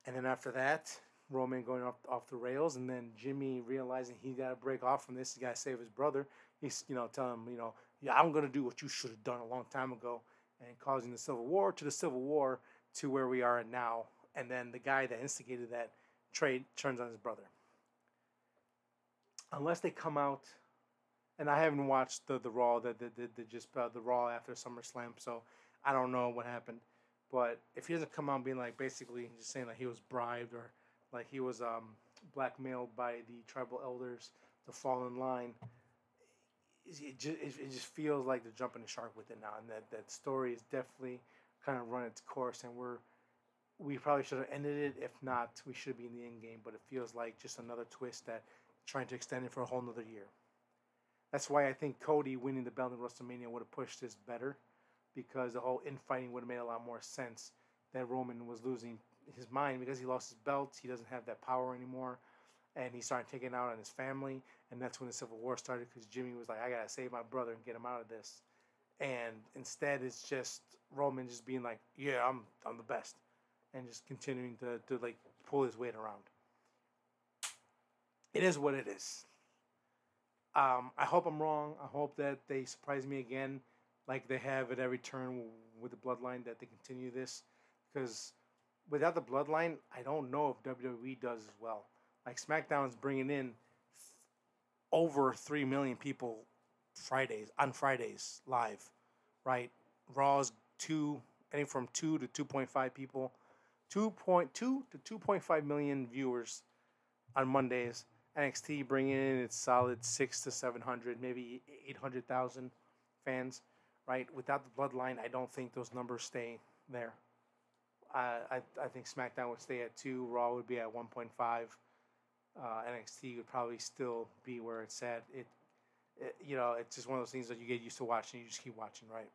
And then after that, Roman going off off the rails, and then Jimmy realizing he got to break off from this. He got to save his brother. He's you know telling him you know yeah I'm gonna do what you should have done a long time ago, and causing the civil war to the civil war to where we are now. And then the guy that instigated that trade turns on his brother. Unless they come out, and I haven't watched the the Raw that the, the, the just uh, the Raw after SummerSlam, so I don't know what happened. But if he doesn't come out being like basically just saying that he was bribed or like he was um, blackmailed by the tribal elders to fall in line, it just, it just feels like they're jumping the shark with it now, and that that story is definitely kind of run its course, and we're we probably should have ended it. If not, we should be in the end game. But it feels like just another twist that trying to extend it for a whole nother year. That's why I think Cody winning the belt in WrestleMania would have pushed this better because the whole infighting would have made a lot more sense that Roman was losing his mind because he lost his belt. He doesn't have that power anymore. And he started taking out on his family. And that's when the Civil War started because Jimmy was like, I got to save my brother and get him out of this. And instead, it's just Roman just being like, yeah, I'm, I'm the best. And just continuing to, to like pull his weight around. It is what it is. Um, I hope I'm wrong. I hope that they surprise me again like they have at every turn with the bloodline that they continue this because without the bloodline i don't know if wwe does as well like smackdown is bringing in over 3 million people fridays on fridays live right raw is 2 anything from 2 to 2.5 people 2.2 to 2.5 million viewers on mondays nxt bringing in its solid 6 to 700 maybe 800000 fans right? Without the bloodline, I don't think those numbers stay there. Uh, I I think SmackDown would stay at two, Raw would be at one point five, uh, NXT would probably still be where it's at. It, it, you know, it's just one of those things that you get used to watching. You just keep watching, right?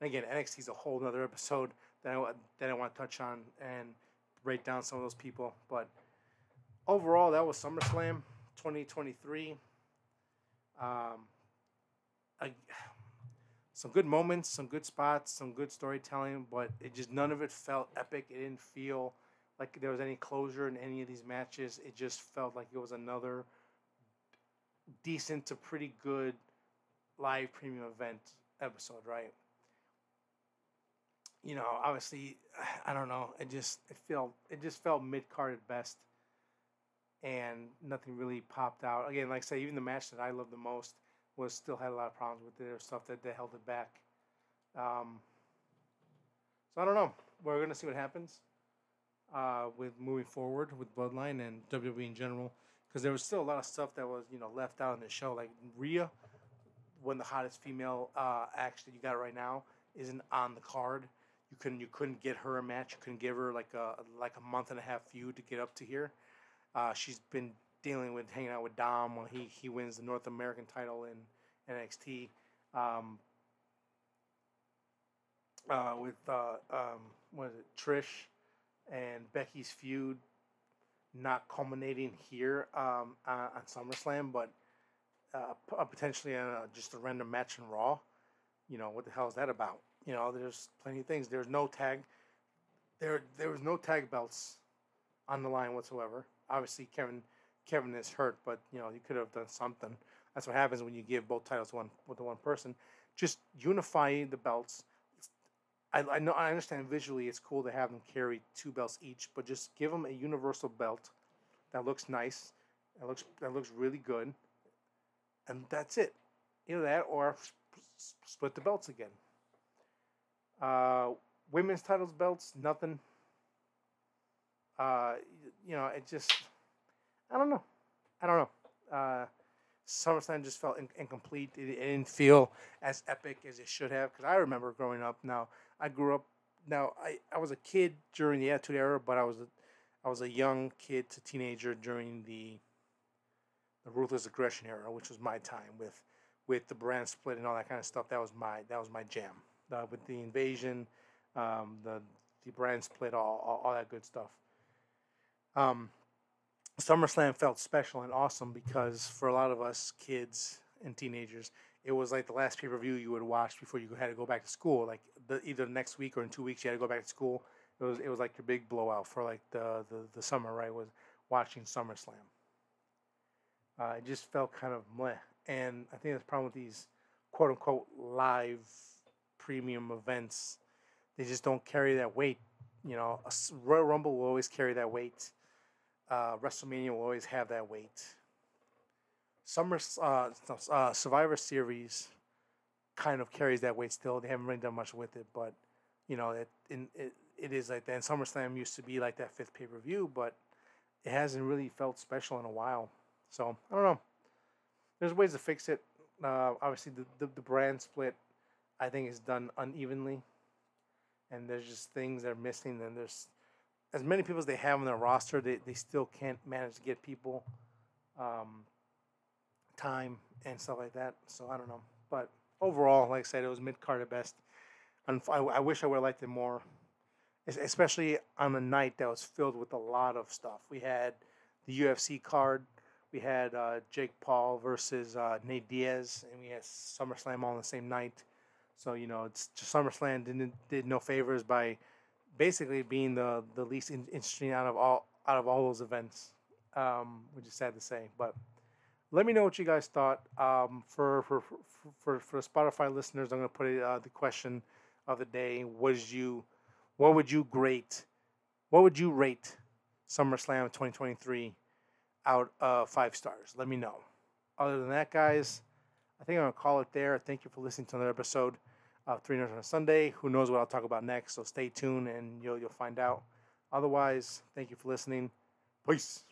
And again, NXT is a whole other episode that I that I want to touch on and break down some of those people. But overall, that was SummerSlam 2023. Um, I, some good moments, some good spots, some good storytelling, but it just none of it felt epic. It didn't feel like there was any closure in any of these matches. It just felt like it was another decent to pretty good live premium event episode, right? You know, obviously, I don't know. It just it felt it just felt mid card at best, and nothing really popped out. Again, like I say, even the match that I loved the most was still had a lot of problems with their stuff that, they held it back. Um, so I don't know. We're gonna see what happens uh, with moving forward with Bloodline and WWE in general, because there was still a lot of stuff that was you know left out in the show. Like Rhea, when the hottest female uh, acts that you got right now, isn't on the card. You couldn't you couldn't get her a match. You couldn't give her like a like a month and a half feud to get up to here. Uh, she's been dealing with hanging out with Dom while he he wins the North American title in NXT. Um, uh, with uh, um, what is it, Trish and Becky's feud not culminating here um, uh, on SummerSlam, but uh, p- potentially uh, just a random match in Raw. You know what the hell is that about? You know, there's plenty of things. There's no tag. There, there was no tag belts on the line whatsoever. Obviously, Kevin, Kevin is hurt, but you know you could have done something. That's what happens when you give both titles one with the one person. Just unify the belts. I, I know I understand visually it's cool to have them carry two belts each, but just give them a universal belt that looks nice, that looks that looks really good, and that's it. Either that or split the belts again. Uh, women's titles belts, nothing. Uh, you know, it just, I don't know, I don't know. Uh, SummerSlam just felt in- incomplete. It, it, didn't feel as epic as it should have. Because I remember growing up. Now I grew up. Now I, I was a kid during the Attitude Era, but I was a, I was a young kid to teenager during the the Ruthless Aggression era, which was my time with with the brand split and all that kind of stuff. That was my that was my jam. Uh, with the invasion, um, the the brand split, all, all, all that good stuff. Um, SummerSlam felt special and awesome because for a lot of us kids and teenagers, it was like the last pay per view you would watch before you had to go back to school. Like the, either the next week or in two weeks you had to go back to school. It was it was like your big blowout for like the the, the summer, right? Was watching SummerSlam. Uh, it just felt kind of meh. And I think that's the problem with these quote unquote live premium events. They just don't carry that weight. You know, a Royal Rumble will always carry that weight. Uh, WrestleMania will always have that weight. Summer uh, uh, Survivor Series kind of carries that weight still. They haven't really done much with it, but you know it in, it, it is like that. And SummerSlam used to be like that fifth pay per view, but it hasn't really felt special in a while. So I don't know. There's ways to fix it. Uh, obviously, the, the, the brand split, I think, is done unevenly, and there's just things that are missing. And there's as many people as they have on their roster, they, they still can't manage to get people um, time and stuff like that. So I don't know. But overall, like I said, it was mid card at best. And I, I wish I would have liked it more, especially on a night that was filled with a lot of stuff. We had the UFC card, we had uh, Jake Paul versus uh, Nate Diaz, and we had SummerSlam all on the same night. So you know, it's just SummerSlam didn't did no favors by basically being the the least interesting out of all out of all those events, um, which is sad to say. But let me know what you guys thought. Um, for, for for for Spotify listeners, I'm gonna put it, uh, the question of the day: Was you, what would you grade? What would you rate SummerSlam 2023 out of five stars? Let me know. Other than that, guys, I think I'm gonna call it there. Thank you for listening to another episode of Three Nerds on a Sunday. Who knows what I'll talk about next? So stay tuned and you'll you'll find out. Otherwise, thank you for listening. Peace.